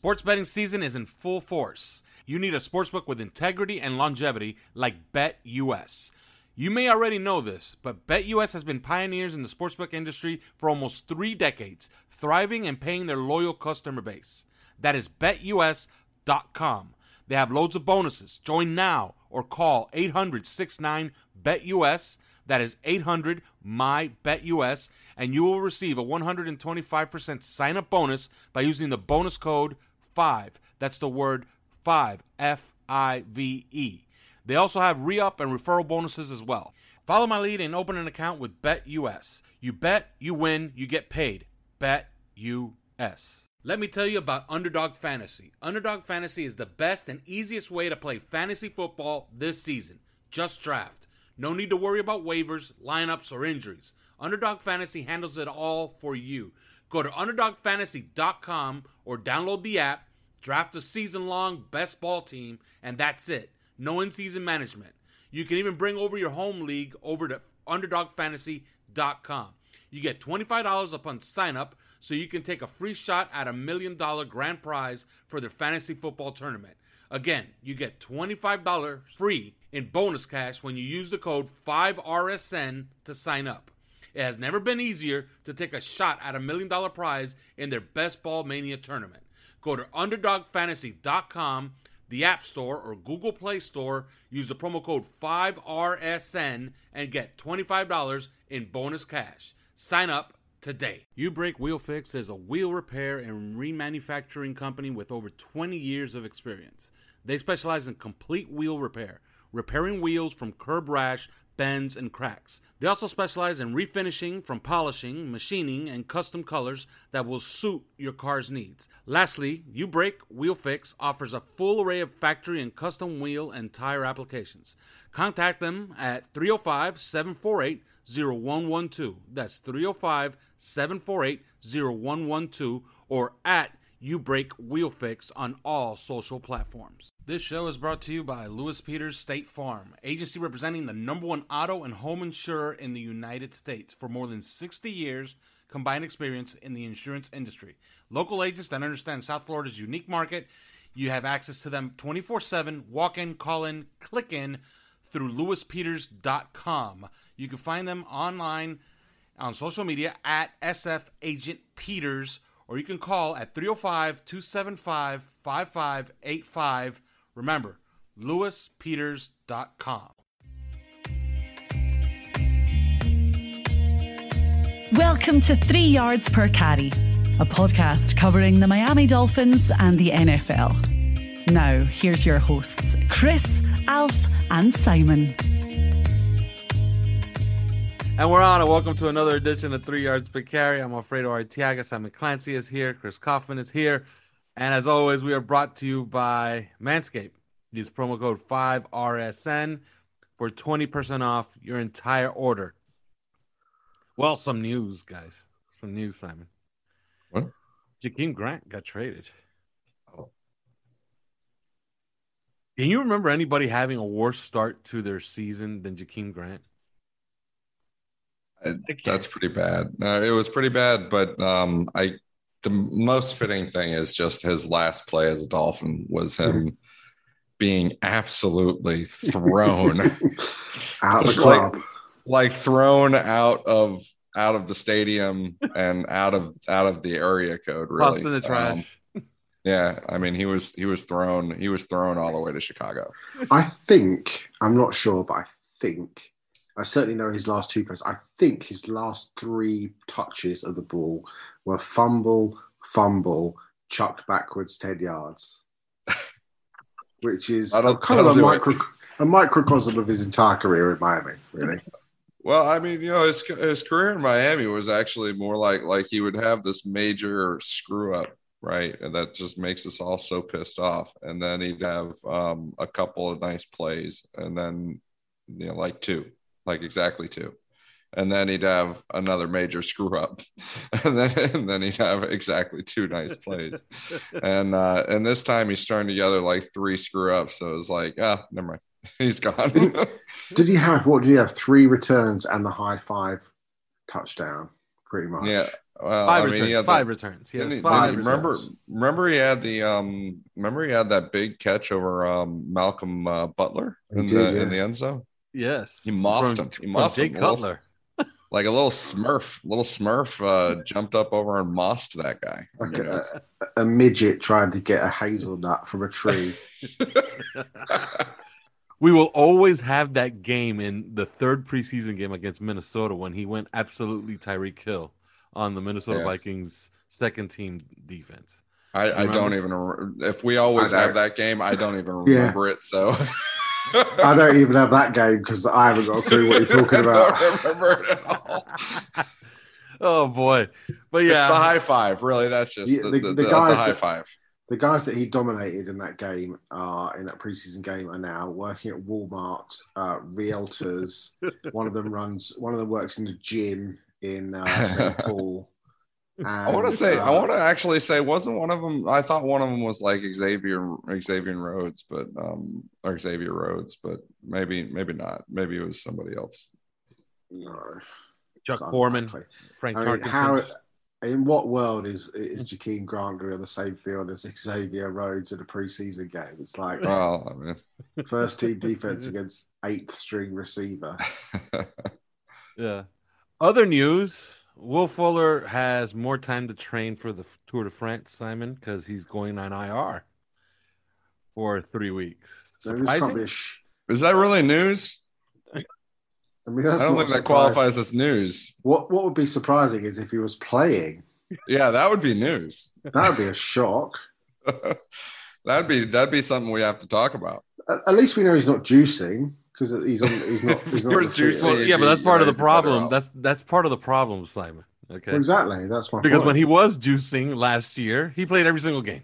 Sports betting season is in full force. You need a sportsbook with integrity and longevity like BetUS. You may already know this, but BetUS has been pioneers in the sportsbook industry for almost three decades, thriving and paying their loyal customer base. That is betus.com. They have loads of bonuses. Join now or call 800 69 BetUS. That is 800 my BetUS, and you will receive a 125% sign up bonus by using the bonus code 5. That's the word 5, F I V E. They also have re up and referral bonuses as well. Follow my lead and open an account with BetUS. You bet, you win, you get paid. BetUS. Let me tell you about Underdog Fantasy. Underdog Fantasy is the best and easiest way to play fantasy football this season. Just draft. No need to worry about waivers, lineups, or injuries. Underdog Fantasy handles it all for you. Go to UnderdogFantasy.com or download the app, draft a season long best ball team, and that's it. No in season management. You can even bring over your home league over to UnderdogFantasy.com. You get $25 upon sign up so you can take a free shot at a million dollar grand prize for their fantasy football tournament. Again, you get $25 free in bonus cash when you use the code 5RSN to sign up. It has never been easier to take a shot at a million dollar prize in their Best Ball Mania tournament. Go to UnderdogFantasy.com, the App Store, or Google Play Store. Use the promo code 5RSN and get $25 in bonus cash. Sign up today. U Break Wheel Fix is a wheel repair and remanufacturing company with over 20 years of experience. They specialize in complete wheel repair, repairing wheels from curb rash bends, and cracks. They also specialize in refinishing from polishing, machining, and custom colors that will suit your car's needs. Lastly, U Break Wheel Fix offers a full array of factory and custom wheel and tire applications. Contact them at 305 748 0112. That's 305 748 0112 or at U Break Wheel Fix on all social platforms. This show is brought to you by Lewis Peters State Farm, agency representing the number one auto and home insurer in the United States for more than 60 years combined experience in the insurance industry. Local agents that understand South Florida's unique market. You have access to them 24 7, walk in, call in, click in through lewispeters.com. You can find them online on social media at SF Agent Peters or you can call at 305 275 5585. Remember, lewispeters.com. Welcome to Three Yards Per Carry, a podcast covering the Miami Dolphins and the NFL. Now, here's your hosts, Chris, Alf, and Simon. And we're on, and welcome to another edition of Three Yards Per Carry. I'm Alfredo Artiaga. Simon Clancy is here. Chris Kaufman is here. And as always, we are brought to you by Manscaped. Use promo code 5RSN for 20% off your entire order. Well, some news, guys. Some news, Simon. What? Jakeem Grant got traded. Oh. Can you remember anybody having a worse start to their season than Jakeem Grant? That's pretty bad. Uh, it was pretty bad, but um, I the most fitting thing is just his last play as a Dolphin was him being absolutely thrown out of the like, club. like thrown out of out of the stadium and out of out of the area code. Tossed Really, in the trash. Um, Yeah, I mean he was he was thrown he was thrown all the way to Chicago. I think I'm not sure, but I think I certainly know his last two plays. I think his last three touches of the ball were fumble, fumble, chucked backwards ten yards, which is kind of a micro a microcosm of his entire career in Miami. Really, Well, I mean, you know, his his career in Miami was actually more like like he would have this major screw up, right, and that just makes us all so pissed off, and then he'd have um, a couple of nice plays, and then you know, like two, like exactly two, and then he'd have another major screw up, and then and then he'd have exactly two nice plays, and uh, and this time he's strung together like three screw ups, so it was like, ah, never mind, he's gone. did he have what? Did he have three returns and the high five touchdown? Pretty much. yeah. Well, Five I mean, returns. he had five the- returns. He has he- five he- returns. remember, remember he had the um, remember he had that big catch over um Malcolm uh, Butler in did, the yeah. in the end zone, Yes. He mossed From- him. He mossed Jake him. Well, Cutler. like a little Smurf, little Smurf uh, jumped up over and mossed that guy. I Like it was- a, a midget trying to get a hazelnut from a tree. We will always have that game in the third preseason game against Minnesota when he went absolutely Tyreek Hill on the Minnesota Yeah. Vikings second team defense. I, I don't even. If we always have that game, I don't even Yeah. remember it. So I don't even have that game because I haven't got a clue what you're talking I about. don't remember it at all. oh boy. But yeah. It's the high five. Really, that's just Yeah, the, the- the, the the- guys the high that- five. The guys that he dominated in that game, are in that preseason game, are now working at Walmart, uh, realtors. one of them runs. One of them works in the gym in uh, St. Paul. I want to And, say, I uh, want to actually say, wasn't one of them? I thought one of them was like Xavier Xavier Rhodes, but um, or Xavier Rhodes, but maybe maybe not. Maybe it was somebody else. no, Chuck it's Foreman, unlikely. Frank I mean, how? In what world is is Jakeem Grant going to be on the same field as Xavier Rhodes in a preseason game? It's like Well, I mean, first team defense against eighth string receiver. Yeah. Other news: Will Fuller has more time to train for the Tour de France, Simon, because he's going on IR for three weeks. So this can't be Surprising? a is that really news? I mean, I don't not think that qualifies as news. What What would be surprising is if he was playing. Yeah, that would be news. That would be a shock. that'd be that'd be something we have to talk about. At, at least we know he's not juicing because he's on. He's not. He's not the Well, you'd yeah, but that's part of the you'd be better problem. That's that's part of the problem, Simon. Okay. Exactly. That's my Because point. when he was juicing last year, he played every single game.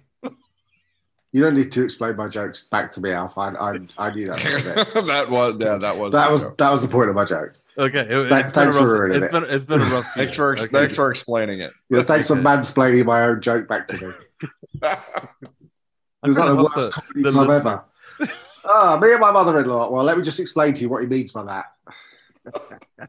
you don't need to explain my jokes back to me, Alf. I I, I knew that. from the bit. that was yeah, that was that was that was the point of my joke. Okay. It, Thank- it's been a thanks for rough, ruining it's it. been it's been a rough. Year. Thanks for Okay. thanks for explaining it. Yeah, thanks for mansplaining my own joke back to me. I'm It's like trying the worst help the- comedy the club listener. ever. Ah, me and my mother-in-law. Well, let me just explain to you what he means by that.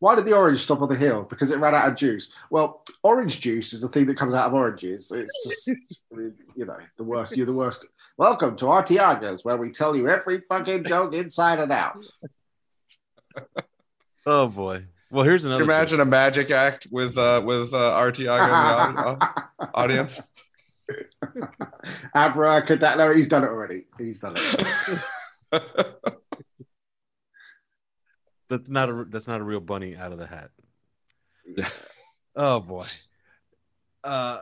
Why did the orange stop on the hill? Because it ran out of juice. Well, orange juice is the thing that comes out of oranges. It's just, I mean, you know, the worst. You're the worst. Welcome to Artiaga's, where we tell you every fucking joke inside and out. Oh boy. Well, here's Can another. you imagine a magic act with uh with uh Artiaga in the audience? Abracadabra. No, he's done it already. He's done it. That's not a that's not a real bunny out of the hat. Oh boy. Uh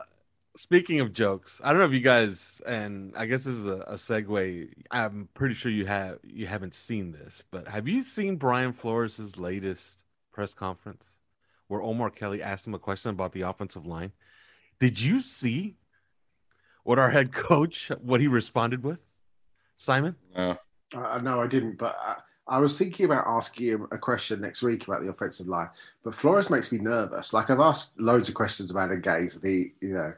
speaking of jokes, I don't know if you guys and I guess this is a, a segue. I'm pretty sure you have you haven't seen this, but have you seen Brian Flores' latest press conference where Omar Kelly asked him a question about the offensive line? Did you see what our head coach what he responded with? Simon? No. Uh, no, I didn't. But I, I was thinking about asking him a question next week about the offensive line. But Flores makes me nervous. Like I've asked loads of questions about him, Gase, and he, you know,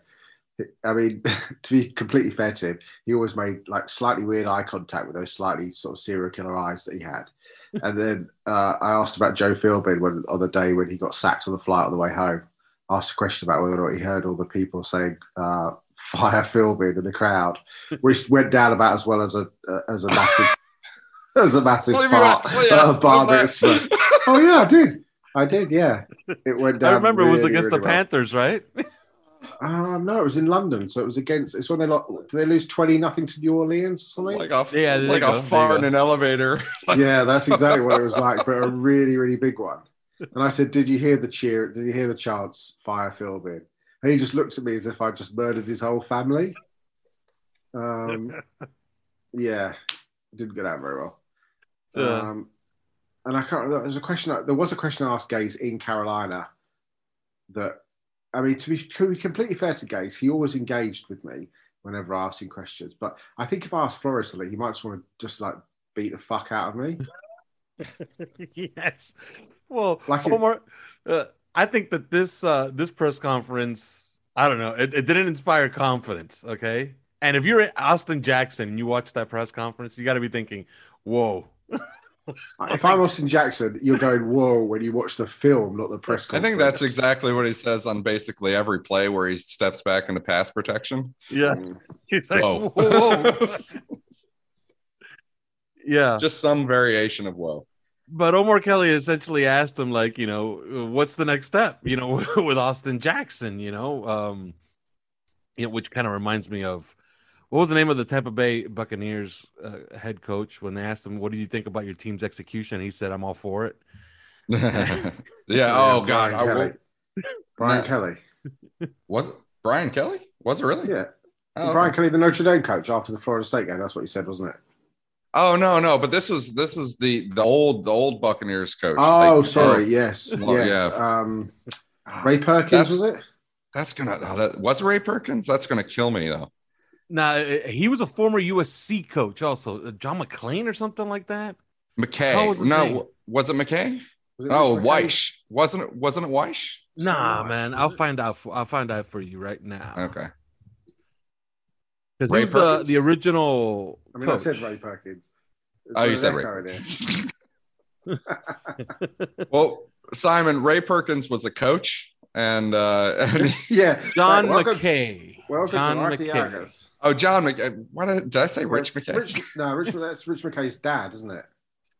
I mean, to be completely fair to him, he always made like slightly weird eye contact with those slightly sort of serial killer eyes that he had. and then uh, I asked about Joe Philbin when on the day when he got sacked on the flight on the way home. I asked a question about whether or not he heard all the people saying uh, "fire Philbin" in the crowd, which went down about as well as a uh, as a massive as a massive Believe you fart actually at a bar mitzvah. Oh yeah, I did. I did. Yeah, it went down. I remember it was really, against the well. Panthers, right? Um, no, it was in London, so it was against. It's when they lost. Did they lose twenty nothing to New Orleans or something? Like a Yeah, like a go, fart in an elevator. yeah, that's exactly what it was like, but a really, really big one. And I said, "Did you hear the cheer? Did you hear the chants? Fire Philbin?" And he just looked at me as if I just murdered his whole family. Um, yeah, didn't get out very well. Um, and I can't. There was a question. There was a question I asked Gase in Carolina. That I mean, to be, to be completely fair to Gase, he always engaged with me whenever I asked him questions. But I think if I asked Flores he might just want to just like beat the fuck out of me. yes. Well, Like it- Omar, uh, I think that this uh, this press conference, I don't know, it, it didn't inspire confidence. Okay, and if you're Austin Jackson and you watch that press conference, you got to be thinking, "Whoa." If I'm Austin Jackson, you're going whoa when you watch the film, not the press conference. I think that's exactly what he says on basically every play where he steps back into pass protection. Yeah. Mm. He's like, Whoa. whoa. yeah. Just some variation of whoa. But Omar Kelly essentially asked him, like, you know, what's the next step, you know, with Austin Jackson, you know, um, you know, which kind of reminds me of what was the name of the Tampa Bay Buccaneers uh, head coach when they asked him, "What do you think about your team's execution?" He said, "I'm all for it." yeah. Oh God. Brian I, Kelly. Brian No. Kelly. was it Brian Kelly? Was it really? Yeah, Oh, Brian okay. Kelly, the Notre Dame coach after the Florida State game. That's what he said, wasn't it? Oh no, no. But this was this is the the old the old Buccaneers coach. Oh, Like, sorry. uh, yes, Well, yes. yeah. Um, Ray Perkins That's- was it? That's gonna. Oh, that, was Ray Perkins? That's gonna kill me though. Now he was a former USC coach, also uh, John McClain or something like that. McKay. was no, name? was it McKay? Was it Oh, Nick McKay? Wyche. Wasn't it? Wasn't it Wyche? Nah, man, I'll find out. For, I'll find out for you right now. Okay. Because Ray he was the, Perkins? the original. I mean, coach. I said Ray Perkins. Oh, you said Ray. echo in here. well, Simon Ray Perkins was a coach, and uh, and yeah, John Right, welcome, McKay. Welcome John to McKay. Artiaga's. oh John McKay. What did, did I say? Rich McKay. Rich, no, Rich. That's Rich McKay's dad, isn't it?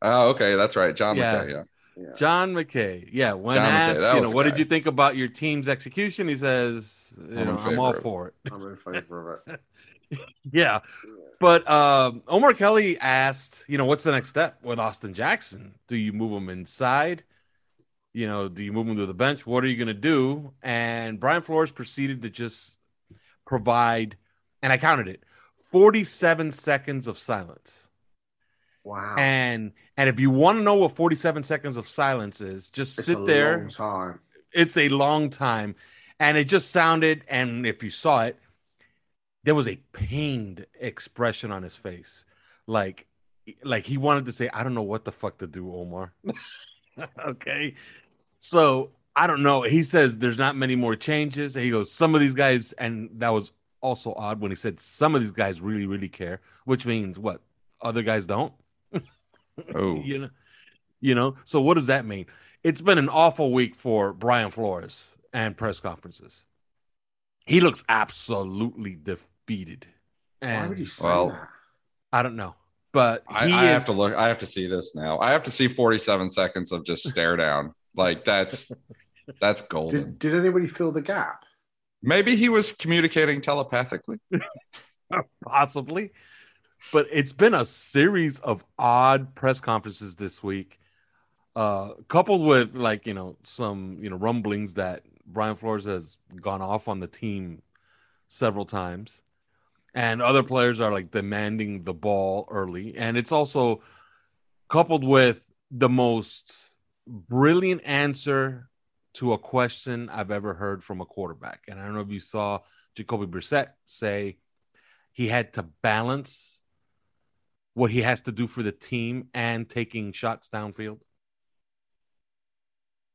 Oh, okay, that's right, John Yeah. McKay. Yeah. Yeah. John McKay. Yeah, when John asked, that you know, what guy. did you think about your team's execution? He says, you I'm know, I'm all for it. I'm in favor of it. Yeah. But um, Omar Kelly asked, you know, what's the next step with Austin Jackson? Do you move him inside? You know, do you move him to the bench? What are you going to do? And Brian Flores proceeded to just provide, and I counted it, 47 seconds of silence. Wow. And and if you want to know what 47 seconds of silence is, just it's sit a there. long time. It's a long time. And it just sounded, and if you saw it, there was a pained expression on his face. Like like he wanted to say, I don't know what the fuck to do, Omar. okay. So I don't know. He says there's not many more changes. He goes, some of these guys, and that was also odd when he said some of these guys really, really care, which means what? Other guys don't? Oh, you know you know so what does that mean it's been an awful week for brian flores and press conferences he looks absolutely defeated Why would and you say well, that? i don't know but I, he I have to look. I have to see this now. I have to see 47 seconds of just stare down. Like that's that's golden. Did, did anybody fill the gap? Maybe he was communicating telepathically. possibly but it's been a series of odd press conferences this week uh coupled with like you know some you know rumblings that brian flores has gone off on the team several times and other players are like demanding the ball early and it's also coupled with the most brilliant answer to a question i've ever heard from a quarterback and i don't know if you saw jacoby brissett say he had to balance what he has to do for the team and taking shots downfield,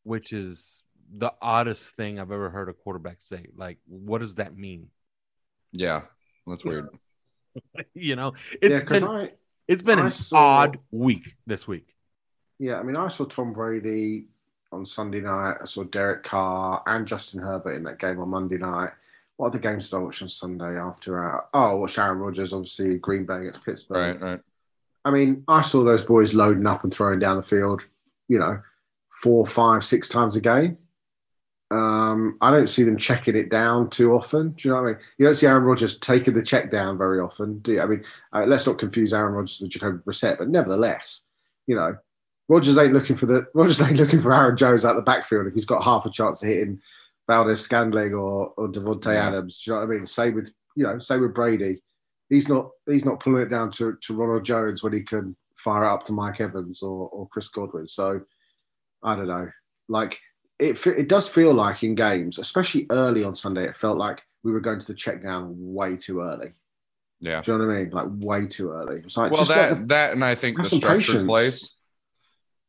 which is the oddest thing I've ever heard a quarterback say. Like, what does that mean? Yeah, that's weird. you know, yeah, it's because been I it's been I an saw- odd week this week. yeah, I mean, I saw Tom Brady on Sunday night. I saw Derek Carr and Justin Herbert in that game on Monday night. What other games did I watch on Sunday after? Uh, oh, I watched Aaron Rodgers, obviously Green Bay against Pittsburgh. Right, right. I mean, I saw those boys loading up and throwing down the field, you know, four, five, six times a game. Um, I don't see them checking it down too often. Do you know what I mean? You don't see Aaron Rodgers taking the check down very often, do you? I mean, uh, let's not confuse Aaron Rodgers with Jacoby Brissett, but nevertheless, you know, Rodgers ain't looking for the Rodgers ain't looking for Aaron Jones out the backfield if he's got half a chance of hitting Valdes-Scantling or or Davante Yeah. Adams. Do you know what I mean? Same with you know, same with Brady. He's not he's not pulling it down to, to Ronald Jones when he can fire it up to Mike Evans or, or Chris Godwin. So I don't know. Like it it does feel like in games, especially early on Sunday, it felt like we were going to the check down way too early. Yeah. Do you know what I mean? Like way too early. It's like Well, that the- that and I think the structured plays.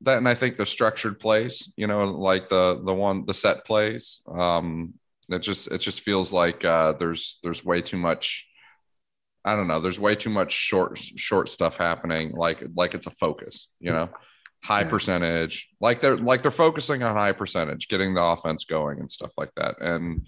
That and I think the structured plays, you know, like the the one the set plays. Um, it just it just feels like uh, there's there's way too much. I don't know. There's way too much short short stuff happening. Like like it's a focus, you know, high Yeah. percentage. Like they're like they're focusing on high percentage, getting the offense going and stuff like that. And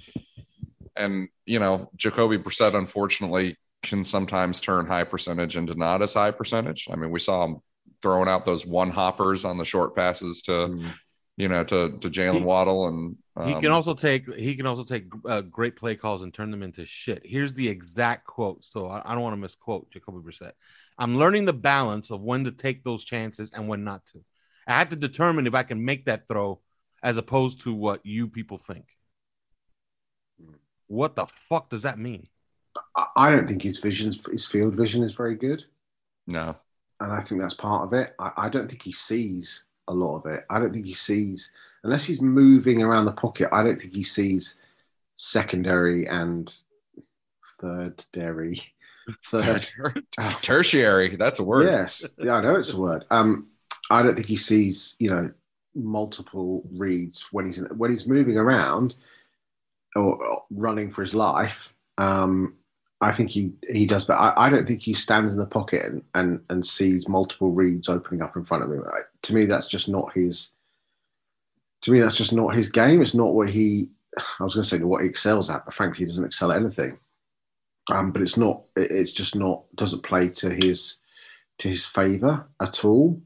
and you know, Jacoby Brissett unfortunately can sometimes turn high percentage into not as high percentage. I mean, we saw him throwing out those one hoppers on the short passes to Mm. you know to to Jalen He- Waddle and He um, can also take he can also take uh, great play calls and turn them into shit. Here's the exact quote, so I, I don't want to misquote Jacoby Brissett. I'm learning the balance of when to take those chances and when not to. I have to determine if I can make that throw as opposed to what you people think. What the fuck does that mean? I- I don't think his vision, his field vision, is very good. no and I think that's part of it. I, I don't think he sees a lot of it. I don't think he sees unless he's moving around the pocket. I don't think he sees secondary and third dairy, third. Oh, tertiary. That's a word. Yes, yeah, I know it's a word. Um, I don't think he sees you know multiple reads when he's when he's moving around or, or running for his life. Um, I think he he does, but I, I don't think he stands in the pocket and, and and sees multiple reads opening up in front of him. I, to me, that's just not his. To me, that's just not his game. It's not what he. I was going to say what he excels at, but frankly, he doesn't excel at anything. Um, but it's not. It's just not. Doesn't play to his to his favour at all.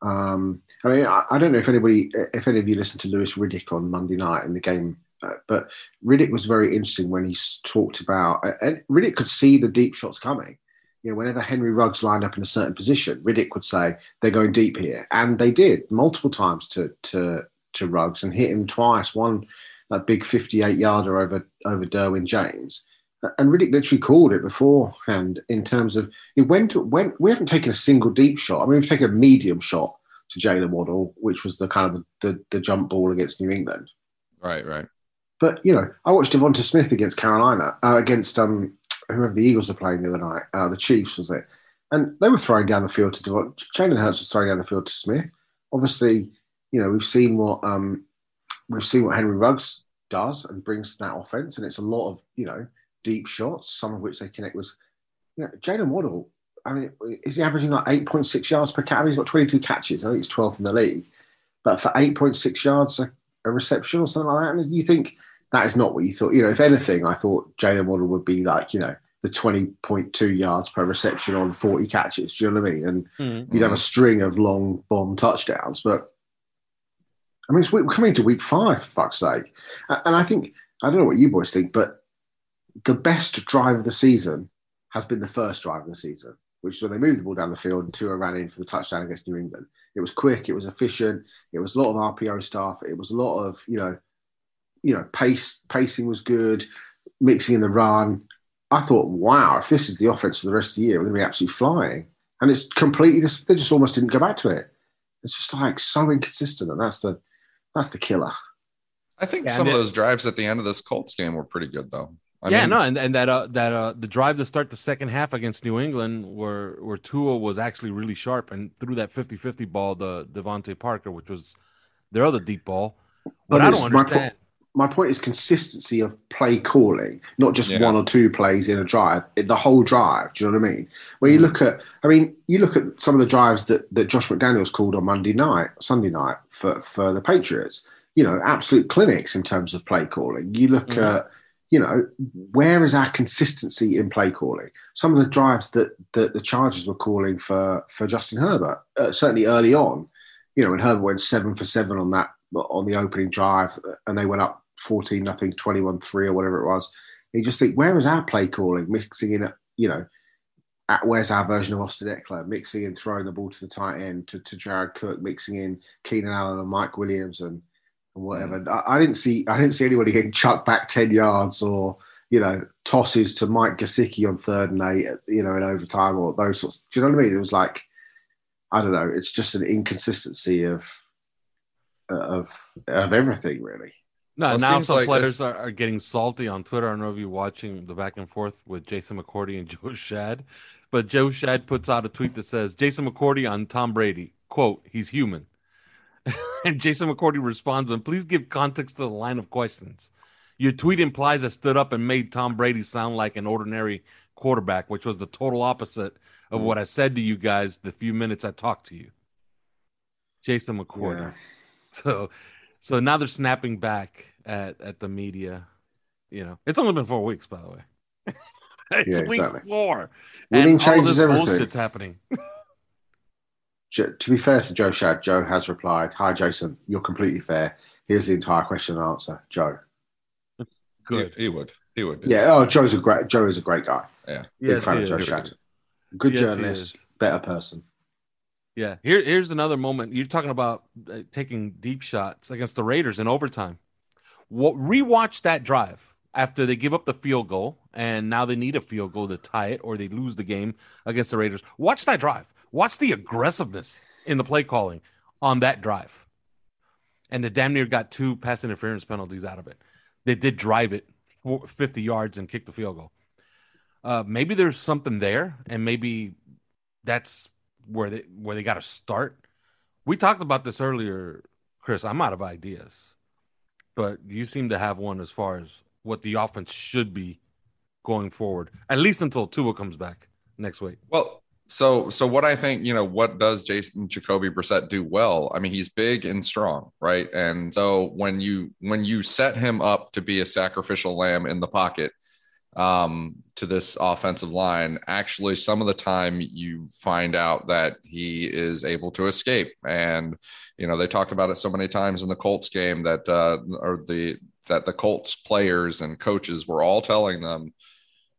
Um, I mean, I, I don't know if anybody, if any of you listened to Louis Riddick on Monday night in the game, uh, but Riddick was very interesting when he talked about, and Riddick could see the deep shots coming. You know, whenever Henry Ruggs lined up in a certain position, Riddick would say they're going deep here, and they did multiple times to to to Ruggs and hit him twice. One that big fifty-eight yarder over over Derwin James, and Riddick literally called it beforehand in terms of it went when we haven't taken a single deep shot. I mean, we've taken a medium shot to Jalen Waddle, which was the kind of the, the, the jump ball against New England. Right. Right. But you know, I watched Devonta Smith against Carolina, uh, against um, whoever the Eagles were playing the other night, uh, the Chiefs was it, and they were throwing down the field to Devon. Jalen Hurts was throwing down the field to Smith. Obviously, you know we've seen what um, we've seen what Henry Ruggs does and brings to that offense, and it's a lot of you know deep shots, some of which they connect with. You know, Jalen Waddle. I mean, is he averaging like eight point six yards per catch? He's got twenty two catches. I think he's twelfth in the league, but for eight point six yards a, a reception or something like that, and you think that is not what you thought. You know, if anything, I thought Jalen Waddle would be like, you know, the 20.2 yards per reception on 40 catches. Do you know what I mean? And Mhm. you'd have a string of long bomb touchdowns. But I mean, it's, we're coming to week five, for fuck's sake. And I think, I don't know what you boys think, but the best drive of the season has been the first drive of the season, which is when they moved the ball down the field and Tua ran in for the touchdown against New England. It was quick, it was efficient, it was a lot of RPO stuff, it was a lot of, you know, you know, pace pacing was good, mixing in the run. I thought, wow, if this is the offense for the rest of the year, we're going to be absolutely flying. And it's completely, just, they just almost didn't go back to it. It's just like so inconsistent, and that's the that's the killer. I think Yeah, some of it- those drives at the end of this Colts game were pretty good, though. I yeah, mean, no, and, and that uh, that uh, the drive to start the second half against New England, where where Tua was actually really sharp and threw that 50-50 ball to DeVante Parker, which was their other deep ball. What But I don't my understand, My point is consistency of play calling, not just Yeah. one or two plays in a drive, the whole drive. Do you know what I mean? When you Mm. look at, I mean, you look at some of the drives that, that Josh McDaniels called on Monday night, Sunday night for, for the Patriots, you know, absolute clinics in terms of play calling. You look Mhm. at, you know, where is our consistency in play calling? Some of the drives that, that the Chargers were calling for, for Justin Herbert, uh, certainly early on, you know, when Herbert went seven for seven on that on the opening drive, and they went up 14 nothing, 21 3 or whatever it was. You just think, where is our play calling? Mixing in, you know, at, where's our version of Austin Ekeler? Mixing in, throwing the ball to the tight end to, to Jared Cook, mixing in Keenan Allen and Mike Williams and, and whatever. Mm. I, I, didn't see I didn't see anybody getting chucked back 10 yards or you know, tosses to Mike Gesicki on third and eight, you know, in overtime or those sorts. Do you know what I mean? It was like, I don't know. It's just an inconsistency of of of everything, really. No, well, now some like players are, are, getting salty on Twitter. I don't know if you're watching the back and forth with Jason McCourty and Joe Schad, but Joe Schad puts out a tweet that says Jason McCourty on Tom Brady, quote, he's human. and Jason McCourty responds, and please give context to the line of questions. Your tweet implies I stood up and made Tom Brady sound like an ordinary quarterback, which was the total opposite of what I said to you guys the few minutes I talked to you. Jason McCourty. Yeah. So so now they're snapping back at, at the media. You know, it's only been four weeks, by the way. it's yeah, week exactly. four. Winning and changes all this everything. bullshit's happening. To be fair to Joe Schad, Joe has replied, Hi Jason, you're completely fair. Here's the entire question and answer. Joe. Good. He, he would. He would. Yeah. Oh, Joe's a great. Joe is a great guy. Yeah. Big yes, fan of Joe Schad. Good yes, journalist. Better person. Yeah. Here, here's another moment. You're talking about uh, taking deep shots against the Raiders in overtime. What rewatch that drive after they give up the field goal, and now they need a field goal to tie it, or they lose the game against the Raiders. Watch that drive. Watch the aggressiveness in the play calling on that drive. And the damn near got two pass interference penalties out of it they did drive it 50 yards and kick the field goal. Uh, maybe there's something there, and maybe that's where they where they got to start. We talked about this earlier, Chris. I'm out of ideas, but you seem to have one as far as what the offense should be going forward, at least until Tua comes back next week. Well, so, so what I think, you know, what does Jason Jacoby Brissett do well? I mean, he's big and strong, right? And so when you when you set him up to be a sacrificial lamb in the pocket um, to this offensive line, actually, some of the time you find out that he is able to escape. And you know, they talked about it so many times in the Colts game that uh, or the that the Colts players and coaches were all telling them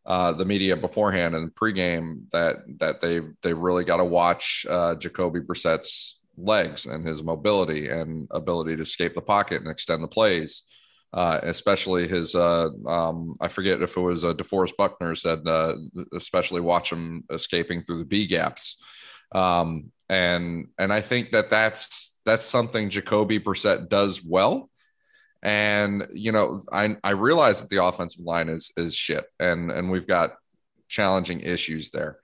uh, the media beforehand and pregame that that they they really got to watch uh, Jacoby Brissett's legs and his mobility and ability to escape the pocket and extend the plays. Uh, especially his, uh, um, I forget if it was uh, DeForest Buckner said, especially watch him escaping through the B gaps. Um, and and I think that that's that's something Jacoby Brissett does well. And you know, I I realize that the offensive line is is shit, and and we've got challenging issues there.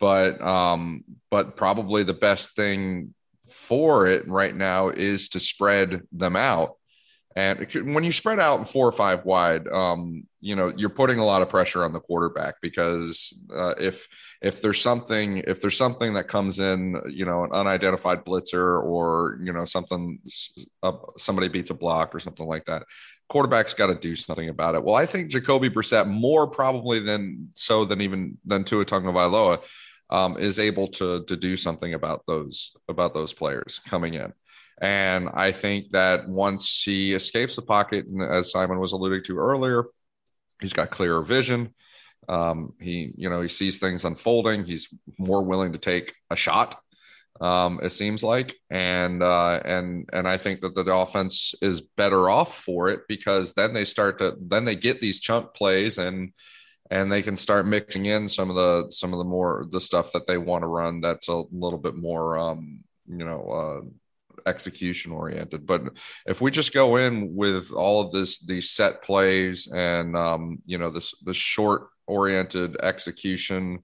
But um, but probably the best thing for it right now is to spread them out and when you spread out four or five wide, um, you know you're putting a lot of pressure on the quarterback because uh, if if there's something if there's something that comes in, you know, an unidentified blitzer or you know something uh, somebody beats a block or something like that, quarterback's got to do something about it. Well, I think Jacoby Brissett more probably than so than even than Tua Tagovailoa um, is able to to do something about those about those players coming in. And I think that once he escapes the pocket, and as Simon was alluding to earlier, he's got clearer vision. Um, he, you know, he sees things unfolding. He's more willing to take a shot. Um, it seems like, and uh, and and I think that the offense is better off for it because then they start to then they get these chunk plays and and they can start mixing in some of the some of the more the stuff that they want to run that's a little bit more um, you know uh, execution oriented. But if we just go in with all of this, these set plays and, um, you know, this, the short oriented execution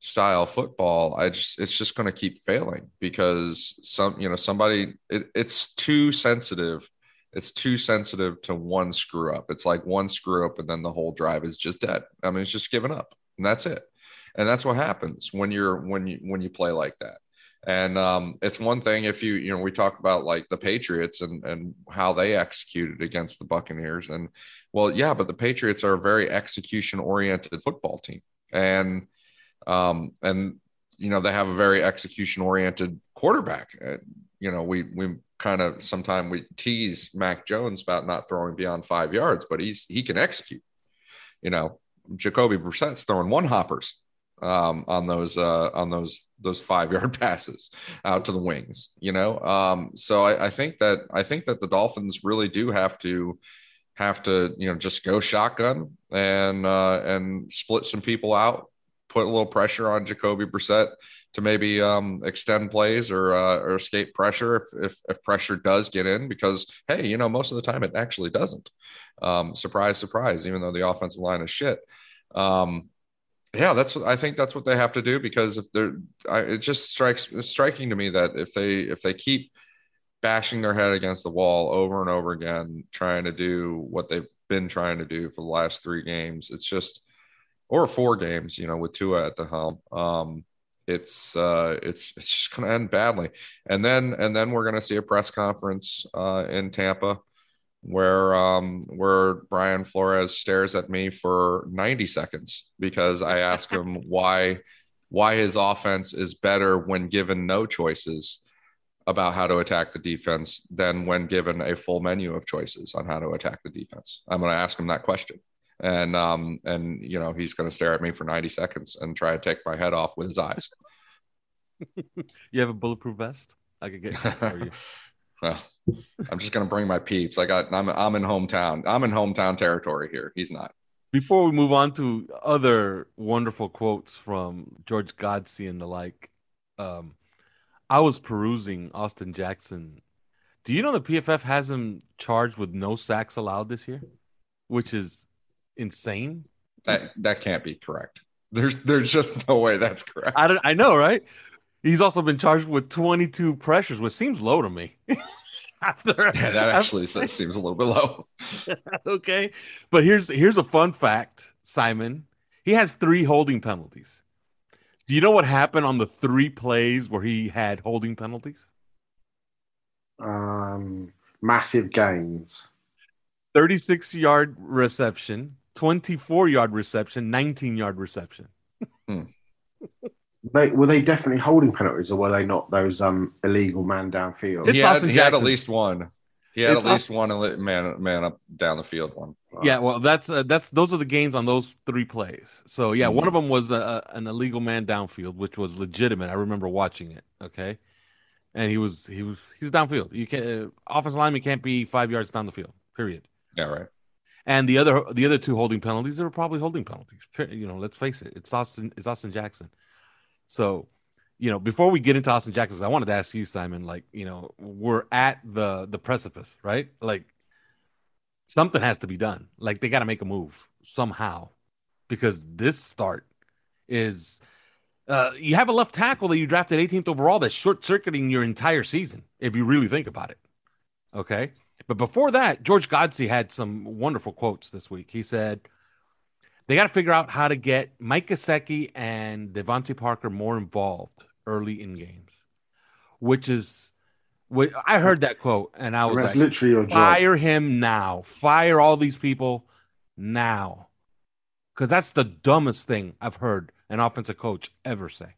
style football, I just, it's just going to keep failing because some, you know, somebody, it, it's too sensitive. It's too sensitive to one screw up. It's like one screw up and then the whole drive is just dead. I mean, it's just given up and that's it. And that's what happens when you're, when you, when you play like that. And um, it's one thing if you, you know, we talk about like the Patriots and, and how they executed against the Buccaneers. And well, yeah, but the Patriots are a very execution oriented football team. And, um, and, you know, they have a very execution oriented quarterback. Uh, you know, we, we kind of sometime we tease Mac Jones about not throwing beyond five yards, but he's he can execute. You know, Jacoby Brissett's throwing one hoppers um, on those uh, on those those five yard passes out to the wings. You know, um, so I, I think that I think that the Dolphins really do have to have to you know just go shotgun and uh, and split some people out, put a little pressure on Jacoby Brissett to maybe um, extend plays or uh, or escape pressure if, if, if pressure does get in because hey you know most of the time it actually doesn't um, surprise surprise even though the offensive line is shit um, yeah that's I think that's what they have to do because if they're I, it just strikes striking to me that if they if they keep bashing their head against the wall over and over again trying to do what they've been trying to do for the last three games it's just or four games you know with Tua at the helm um, it's uh, it's it's just going to end badly. And then and then we're going to see a press conference uh, in Tampa where um, where Brian Flores stares at me for 90 seconds because I ask him why why his offense is better when given no choices about how to attack the defense than when given a full menu of choices on how to attack the defense. I'm going to ask him that question. And um and you know he's going to stare at me for 90 seconds and try to take my head off with his eyes. You have a bulletproof vest? I could get for you well i'm just going to bring my peeps i got I'm, I'm in hometown i'm in hometown territory here he's not before we move on to other wonderful quotes from george godsey and the like um i was perusing austin jackson do you know the pff has him charged with no sacks allowed this year which is insane? That that can't be correct. There's there's just no way that's correct. I don't, I know, right? He's also been charged with 22 pressures, which seems low to me. after, yeah, that actually after, seems a little bit low. okay, but here's here's a fun fact, Simon. He has three holding penalties. Do you know what happened on the three plays where he had holding penalties? Um, massive gains. 36 yard reception, 24 yard reception, 19 yard reception. hmm. They, were they definitely holding penalties, or were they not those um illegal man downfield? He had, he had, at least one. He had it's at least awesome. one man man up down the field one. Yeah, well, that's uh, that's those are the gains on those three plays. So yeah, mm-hmm. one of them was a, an illegal man downfield, which was legitimate. I remember watching it. Okay, and he was he was he's downfield. You can't uh, offensive lineman can't be five yards down the field. Period. Yeah, right. And the other the other two holding penalties, they were probably holding penalties. You know, let's face it, it's Austin it's Austin Jackson. So, you know, before we get into Austin Jackson, I wanted to ask you, Simon, like, you know, we're at the the precipice, right? Like something has to be done. Like they got to make a move somehow because this start is uh, you have a left tackle that you drafted 18th overall that's short circuiting your entire season if you really think about it. Okay. But before that, George Godsey had some wonderful quotes this week. He said, they got to figure out how to get Mike Gesicki and DeVante Parker more involved early in games, which is what I heard that quote and I was That's like, literally your fire him now, fire all these people now, because that's the dumbest thing I've heard an offensive coach ever say.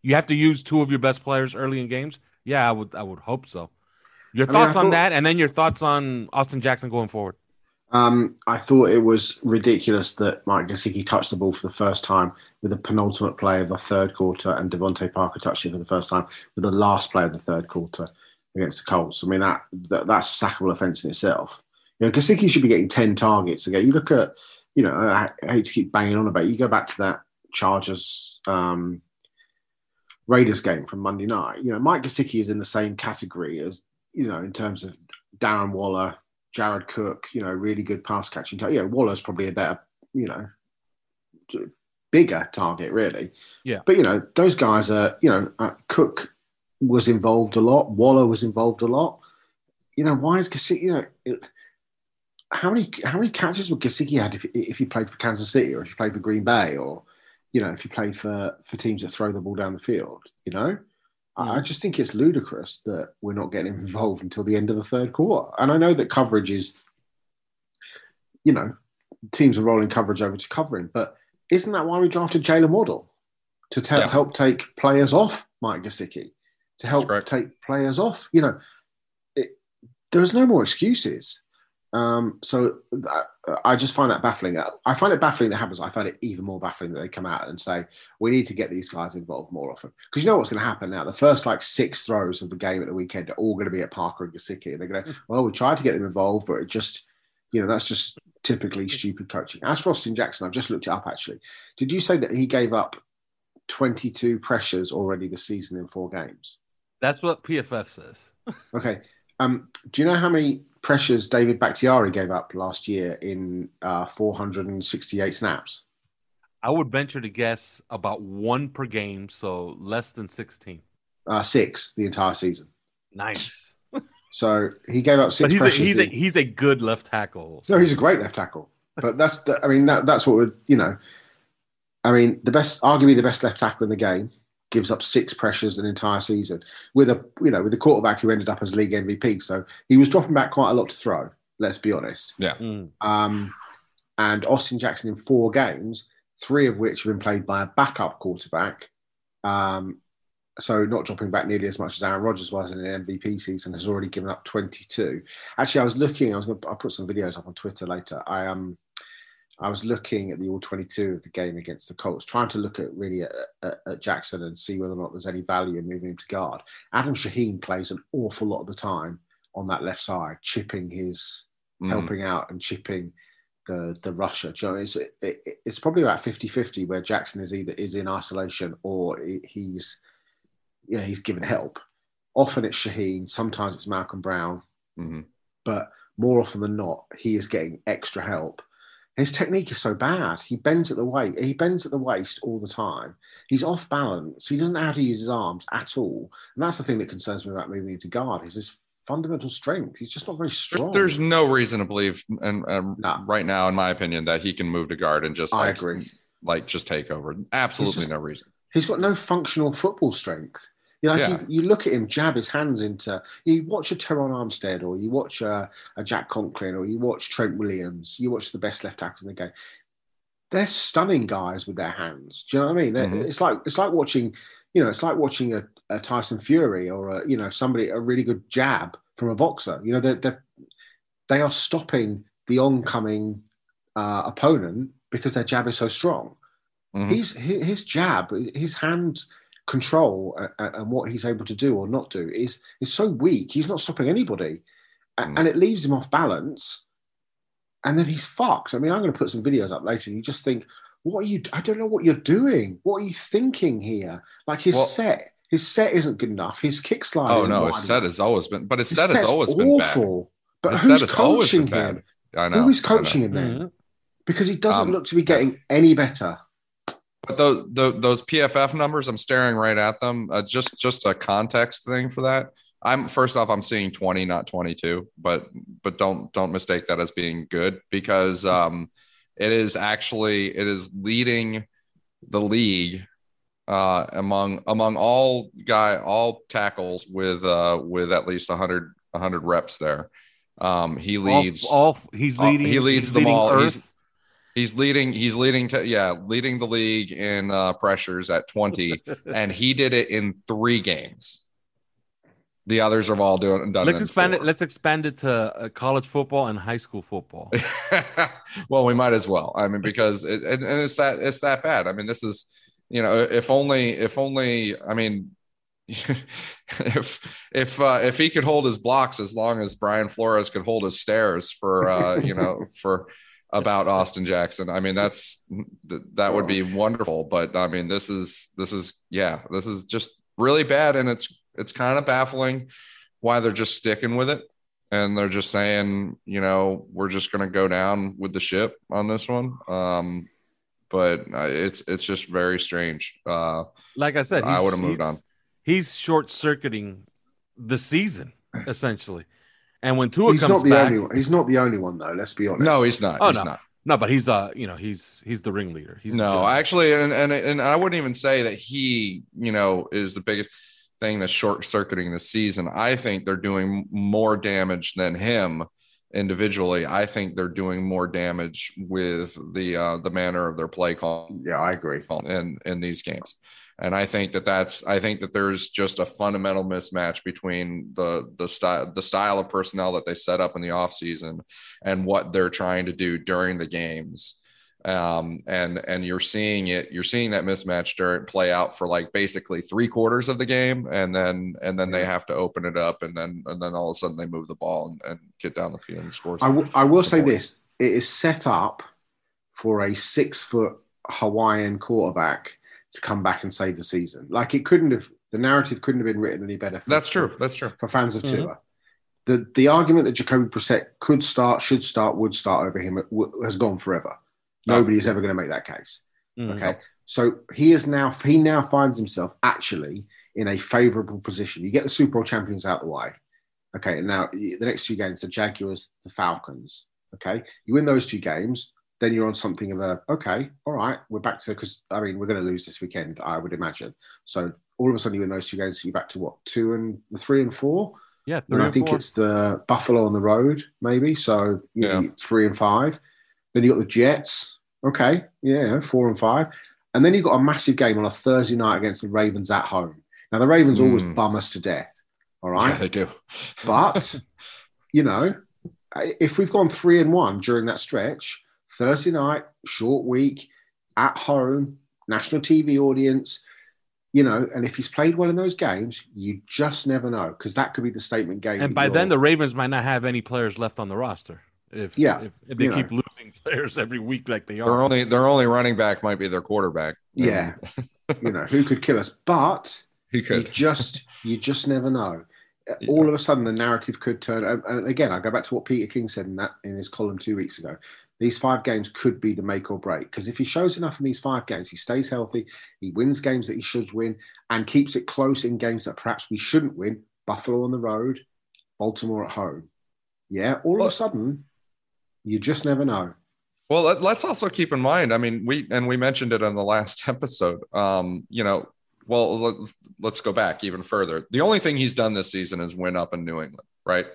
You have to use two of your best players early in games. Yeah, I would. I would hope so. Your thoughts mean, I on that, and then your thoughts on Austin Jackson going forward. Um, I thought it was ridiculous that Mike Gesicki touched the ball for the first time with the penultimate play of the third quarter, and DeVante Parker touched it for the first time with the last play of the third quarter against the Colts. I mean that, that that's a sackable offence in itself. You know, Gesicki should be getting ten targets again. You look at, you know, I, I hate to keep banging on about. It. You go back to that Chargers um, Raiders game from Monday night. You know, Mike Gesicki is in the same category as you know, in terms of Darren Waller, Jared Cook, you know, really good pass catching. Yeah, Waller's probably a better, you know, bigger target, really. Yeah. But you know, those guys are, you know, uh, Cook was involved a lot. Waller was involved a lot. You know, why is Gesicki? You know, it, how many how many catches would Gesicki had if if he played for Kansas City or if he played for Green Bay or you know if he played for for teams that throw the ball down the field? You know, I just think it's ludicrous that we're not getting involved until the end of the third quarter. And I know that coverage is, you know, teams are rolling coverage over to covering, but isn't that why we drafted Jalen Waddle to yeah. help take players off Mike Gesicki, to help take players off? You know, there is no more excuses. Um, so I, I just find that baffling. I find it baffling that happens. I find it even more baffling that they come out and say we need to get these guys involved more often because you know what's going to happen now. The first like six throws of the game at the weekend are all going to be at Parker and Gesicki, and they're going to well, we tried to get them involved, but it just you know that's just typically stupid coaching. As for Austin Jackson, I've just looked it up actually. Did you say that he gave up 22 pressures already this season in four games? That's what PFF says. Okay. Um, do you know how many pressures David Bakhtiari gave up last year in uh, 468 snaps? I would venture to guess about one per game, so less than 16. Uh, six the entire season. Nice. So he gave up six But he's a, pressures. he's, a, he's a good left tackle. no, he's a great left tackle. But that's the, I mean, that, that's what would, you know, I mean, the best, arguably the best left tackle in the game gives up six pressures an entire season with a, you know, with a quarterback who ended up as league MVP. So he was dropping back quite a lot to throw, let's be honest. Mm. Um, and Austin Jackson in four games, three of which have been played by a backup quarterback. Um, so not dropping back nearly as much as Aaron Rodgers was in an MVP season, has already given up 22. Actually, I was looking. I was going. to I'll put some videos up on Twitter later. I um, I was looking at the all 22 of the game against the Colts, trying to look at really at, at, at Jackson and see whether or not there's any value in moving him to guard. Adam Shaheen plays an awful lot of the time on that left side, chipping his Mhm. helping out and chipping the the rusher. You know, it's it, it- it's probably about 50-50 where Jackson is either is in isolation or he- he's yeah he's given help. Often it's Shaheen, sometimes it's Malcolm Brown, Mhm. but more often than not, he is getting extra help. His technique is so bad. He bends at the waist. He bends at the waist all the time. He's off balance. He doesn't know how to use his arms at all. And that's the thing that concerns me about moving into guard is his fundamental strength. He's just not very There's, strong. there's no reason to believe, and um, No. right now, in my opinion, that he can move to guard and just I like, agree. like just take over. Absolutely just- no reason. He's got no functional football strength. You know, like Yeah. you, you look at him jab his hands into. You watch a Terron Armstead, or you watch a, a Jack Conklin, or you watch Trent Williams. You watch the best left tackles in the game. They're stunning guys with their hands. Do you know what I mean? Mhm. It's like it's like watching, you know, it's like watching a, a Tyson Fury or a you know somebody a really good jab from a boxer. You know, they're, they're they are stopping the oncoming uh, opponent because their jab is so strong. Mhm. He's his, his jab, his hand control, uh, uh, and what he's able to do or not do is is so weak. He's not stopping anybody, Mm. and it leaves him off balance. And then he's fucked. I mean, I'm going to put some videos up later. And you just think, what are you? I don't know what you're doing. What are you thinking here? Like his Well- set, his set isn't good enough. His kick slide. Oh isn't no, wide his set enough. has always been, but his His set has set's always been bad. awful. But His who's set coaching him? bad. I know. Who is I know. coaching him then? Mhm. Because he doesn't Um, look to be getting any better. But those those, those PFF numbers, I'm staring right at them. Uh, just just a context thing for that. I'm first off, I'm seeing 20, not 22, but but don't don't mistake that as being good because um, it is actually it is leading the league uh, among among all guy all tackles with uh, with at least 100 100 reps there. Um, he leads. All, all he's leading. he leads them all. Earth. He's- He's leading. He's leading to yeah, leading the league in uh, pressures at twenty, and he did it in three games. The others have all doing done. let's it expand it. Let's expand it to uh, college football and high school football. well, we might as well. I mean, because it, and, and it's that it's that bad. I mean, this is you know, if only if only. I mean, if if uh, if he could hold his blocks as long as Brian Flores could hold his stares for uh, you know for about Austin Jackson. I mean, that's that would be wonderful. But I mean, this is this is yeah, this is just really bad, and it's it's kind of baffling why they're just sticking with it and they're just saying, you know, we're just going to go down with the ship on this one. Um, but uh, it's it's just very strange. Uh, Like I said, I would've moved on. He's short circuiting the season essentially, and when Tua He's comes not the back, only one. He's not the only one though. Let's be honest. no, he's not. Oh, he's no. not. no, but he's uh, you know, he's he's the ringleader. He's No, guy. actually, and, and and I wouldn't even say that he, you know, is the biggest thing that's short circuiting the season. I think they're doing more damage than him individually. I think they're doing more damage with the uh, the manner of their play call. Yeah, I agree. In in these games, and I think that that's I think that there's just a fundamental mismatch between the the style the style of personnel that they set up in the offseason and what they're trying to do during the games. Um, and and you're seeing it you're seeing that mismatch during play out for like basically three quarters of the game and then and then they have to open it up and then and then all of a sudden they move the ball and, and get down the field and score I, w- I will say this. It is set up for a six foot hawaiian quarterback to come back and save the season like it couldn't have the narrative couldn't have been written any better for, that's true that's true for fans of mm-hmm. Tua. The, the argument that Jacoby Brissett could start, should start, would start over him has gone forever Nobody is ever going to make that case. Mm, okay. So he is now he now finds himself actually in a favourable position. You get the Super Bowl champions out the way. Okay. And now the next two games, the Jaguars, the Falcons. Okay. You win those two games, then you're on something of a okay, all right, we're back to because I mean we're going to lose this weekend, I would imagine. So all of a sudden you win those two games, you're back to what two and the three and four. Yeah, and I think four. it's the Buffalo on the road, maybe. So yeah. three and five. Then you got the Jets, Okay, yeah, four and five. And then you've got a massive game on a Thursday night against the Ravens at home. Now, the Ravens mm. always hmm. bum us to death. All right. Yeah, they do. but, you know, if we've gone three and one during that stretch, Thursday night, short week, at home, national TV audience, you know, and if he's played well in those games, you just never know because that could be the statement game. And by then, the Ravens might not have any players left on the roster. If yeah, if, if they keep know. losing players every week like they are, their only their only running back might be their quarterback. Yeah, you know who could kill us, but he could. You just you just never know. Yeah. All of a sudden, the narrative could turn. And again, I go back to what Peter King said in that in his column two weeks ago. These five games could be the make or break because if he shows enough in these five games, he stays healthy, he wins games that he should win, and keeps it close in games that perhaps we shouldn't win. Buffalo on the road, Baltimore at home. Yeah, all well, of a sudden you just never know. Well, let, us also keep in mind. I mean, we and we mentioned it on the last episode. Um, you know, well, let, let's go back even further. The only thing he's done this season is win up in New England, right?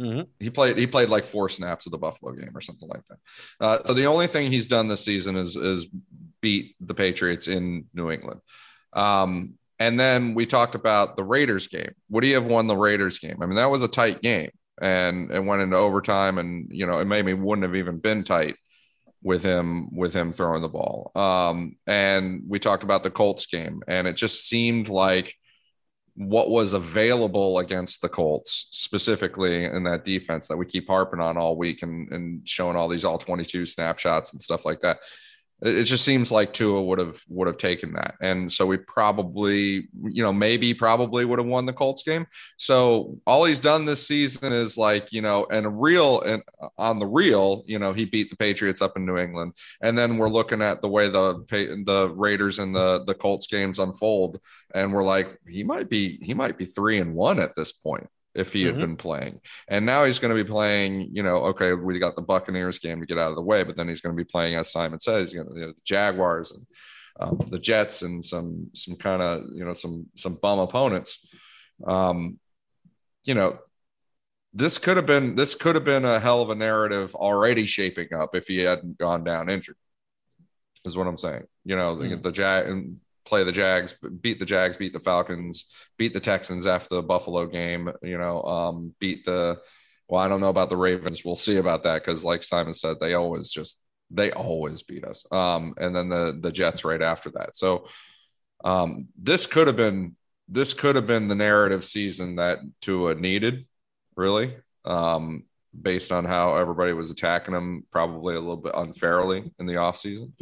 Mm-hmm. He played. He played like four snaps of the Buffalo game or something like that. Uh, so the only thing he's done this season is is beat the Patriots in New England. Um, and then we talked about the Raiders game. Would he have won the Raiders game? I mean, that was a tight game and it went into overtime and you know it maybe wouldn't have even been tight with him with him throwing the ball um, and we talked about the colts game and it just seemed like what was available against the colts specifically in that defense that we keep harping on all week and, and showing all these all 22 snapshots and stuff like that it just seems like Tua would have would have taken that, and so we probably, you know, maybe probably would have won the Colts game. So all he's done this season is like, you know, and real and on the real, you know, he beat the Patriots up in New England, and then we're looking at the way the the Raiders and the the Colts games unfold, and we're like, he might be he might be three and one at this point if he had mm-hmm. been playing. And now he's going to be playing, you know, okay, we got the Buccaneers game to get out of the way, but then he's going to be playing, as Simon said, says, you know, the Jaguars and um, the Jets and some, some kind of, you know, some, some bum opponents. Um, you know, this could have been, this could have been a hell of a narrative already shaping up if he hadn't gone down injured is what I'm saying. You know, mm-hmm. the, the Jag play the Jags, beat the Jags, beat the Falcons, beat the Texans after the Buffalo game, you know, um, beat the, well, I don't know about the Ravens. We'll see about that because, like Simon said, they always just, they always beat us. Um, and then the, the Jets right after that. So um, this could have been, this could have been the narrative season that Tua needed, really, um, based on how everybody was attacking him, probably a little bit unfairly in the offseason.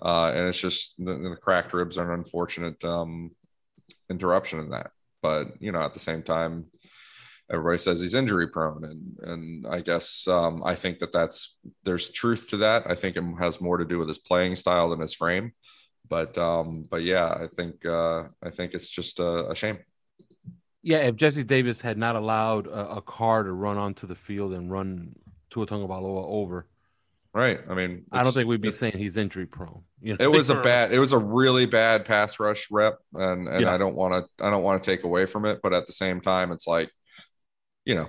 Uh, and it's just the, the, cracked ribs are an unfortunate um, interruption in that. But you know, at the same time, everybody says he's injury prone, and and I guess um, I think that that's there's truth to that. I think it has more to do with his playing style than his frame. But um, but yeah, I think uh, I think it's just a, a shame. Yeah, if Jesse Davis had not allowed a, a, car to run onto the field and run Tua Tagovailoa over, Right. I mean, I don't think we'd be saying he's injury prone. You know? It was a bad, it was a really bad pass rush rep, and and yeah. I don't want to, I don't want to take away from it, but at the same time, it's like, you know,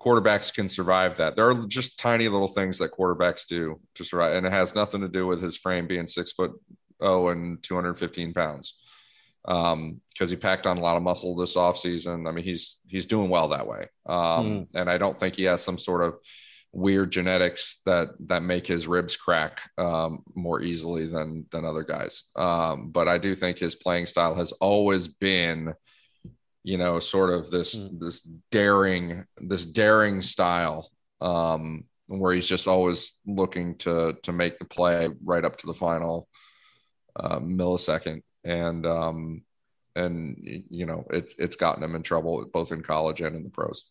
quarterbacks can survive that. There are just tiny little things that quarterbacks do to survive, and it has nothing to do with his frame being six foot oh and 215 pounds. Um, because he packed on a lot of muscle this offseason. I mean, he's he's doing well that way. Um, mm. and I don't think he has some sort of weird genetics that that make his ribs crack um, more easily than than other guys. Um, but I do think his playing style has always been, you know, sort of this mm. this daring this daring style um, where he's just always looking to to make the play right up to the final uh, millisecond and um, and you know it's it's gotten him in trouble both in college and in the pros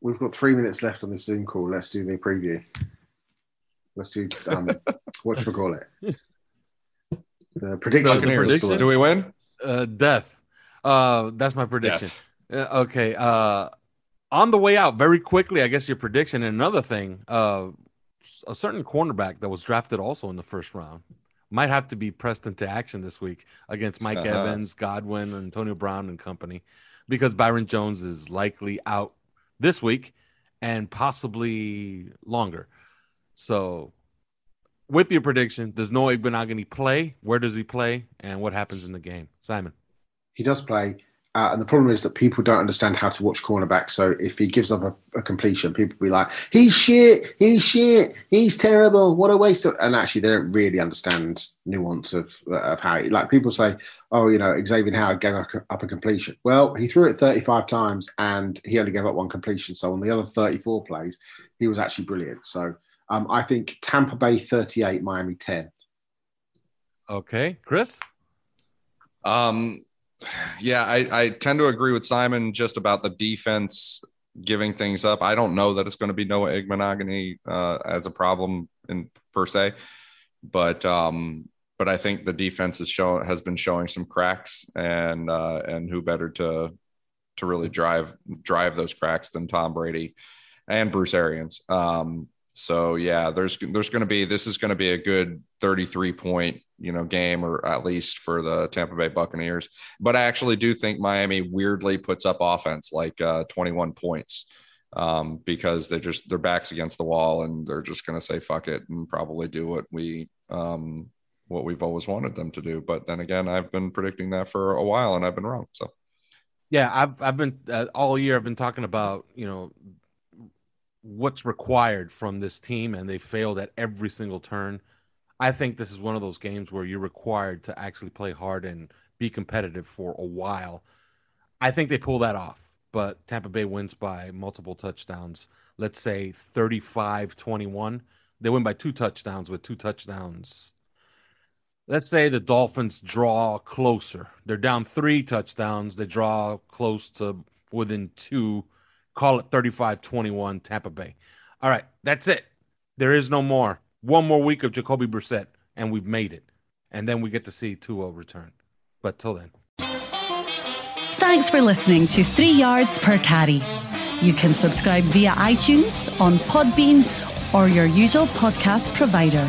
we've got three minutes left on this Zoom call. Let's do the preview. Let's do um, what should we call it? The prediction. The prediction? Do we win? Uh, death. Uh, that's my prediction. Uh, okay. Uh, on the way out, very quickly, I guess your prediction. And another thing, uh, a certain cornerback that was drafted also in the first round might have to be pressed into action this week against Mike uh-huh. Evans, Godwin, Antonio Brown, and company, because Byron Jones is likely out this week and possibly longer. So, with your prediction, does Noah Igbinoghene play? Where does he play? And what happens in the game? Simon. He does play. Uh, and the problem is that people don't understand how to watch cornerback. So if he gives up a, a, completion, people be like, "He's shit. He's shit. He's terrible. What a waste!" Of... And actually, they don't really understand nuance of of how. He, like people say, "Oh, you know, Xavier Howard gave up, up a completion." Well, he threw it 35 times and he only gave up one completion. So on the other 34 plays, he was actually brilliant. So um, I think Tampa Bay 38, Miami 10. Okay, Chris. Um, yeah, I, I tend to agree with Simon just about the defense giving things up. I don't know that it's going to be Noah Igbinoghene uh, as a problem in per se, but um, but I think the defense is show has been showing some cracks, and uh, and who better to to really drive drive those cracks than Tom Brady and Bruce Arians. Um, so yeah, there's there's going to be this is going to be a good 33 point you know game or at least for the Tampa Bay Buccaneers. But I actually do think Miami weirdly puts up offense like uh, 21 points um, because they just their backs against the wall and they're just going to say fuck it and probably do what we um, what we've always wanted them to do. But then again, I've been predicting that for a while and I've been wrong. So. Yeah, I've I've been uh, all year. I've been talking about you know what's required from this team, and they failed at every single turn. I think this is one of those games where you're required to actually play hard and be competitive for a while. I think they pull that off, but Tampa Bay wins by multiple touchdowns. Let's say 35 21. They win by two touchdowns with two touchdowns. Let's say the Dolphins draw closer. They're down three touchdowns. They draw close to within two Call it 35 21 Tampa Bay. All right, that's it. There is no more. One more week of Jacoby Brissett, and we've made it. And then we get to see Tua return. But till then. Thanks for listening to Three Yards Per Carry. You can subscribe via iTunes, on Podbean, or your usual podcast provider.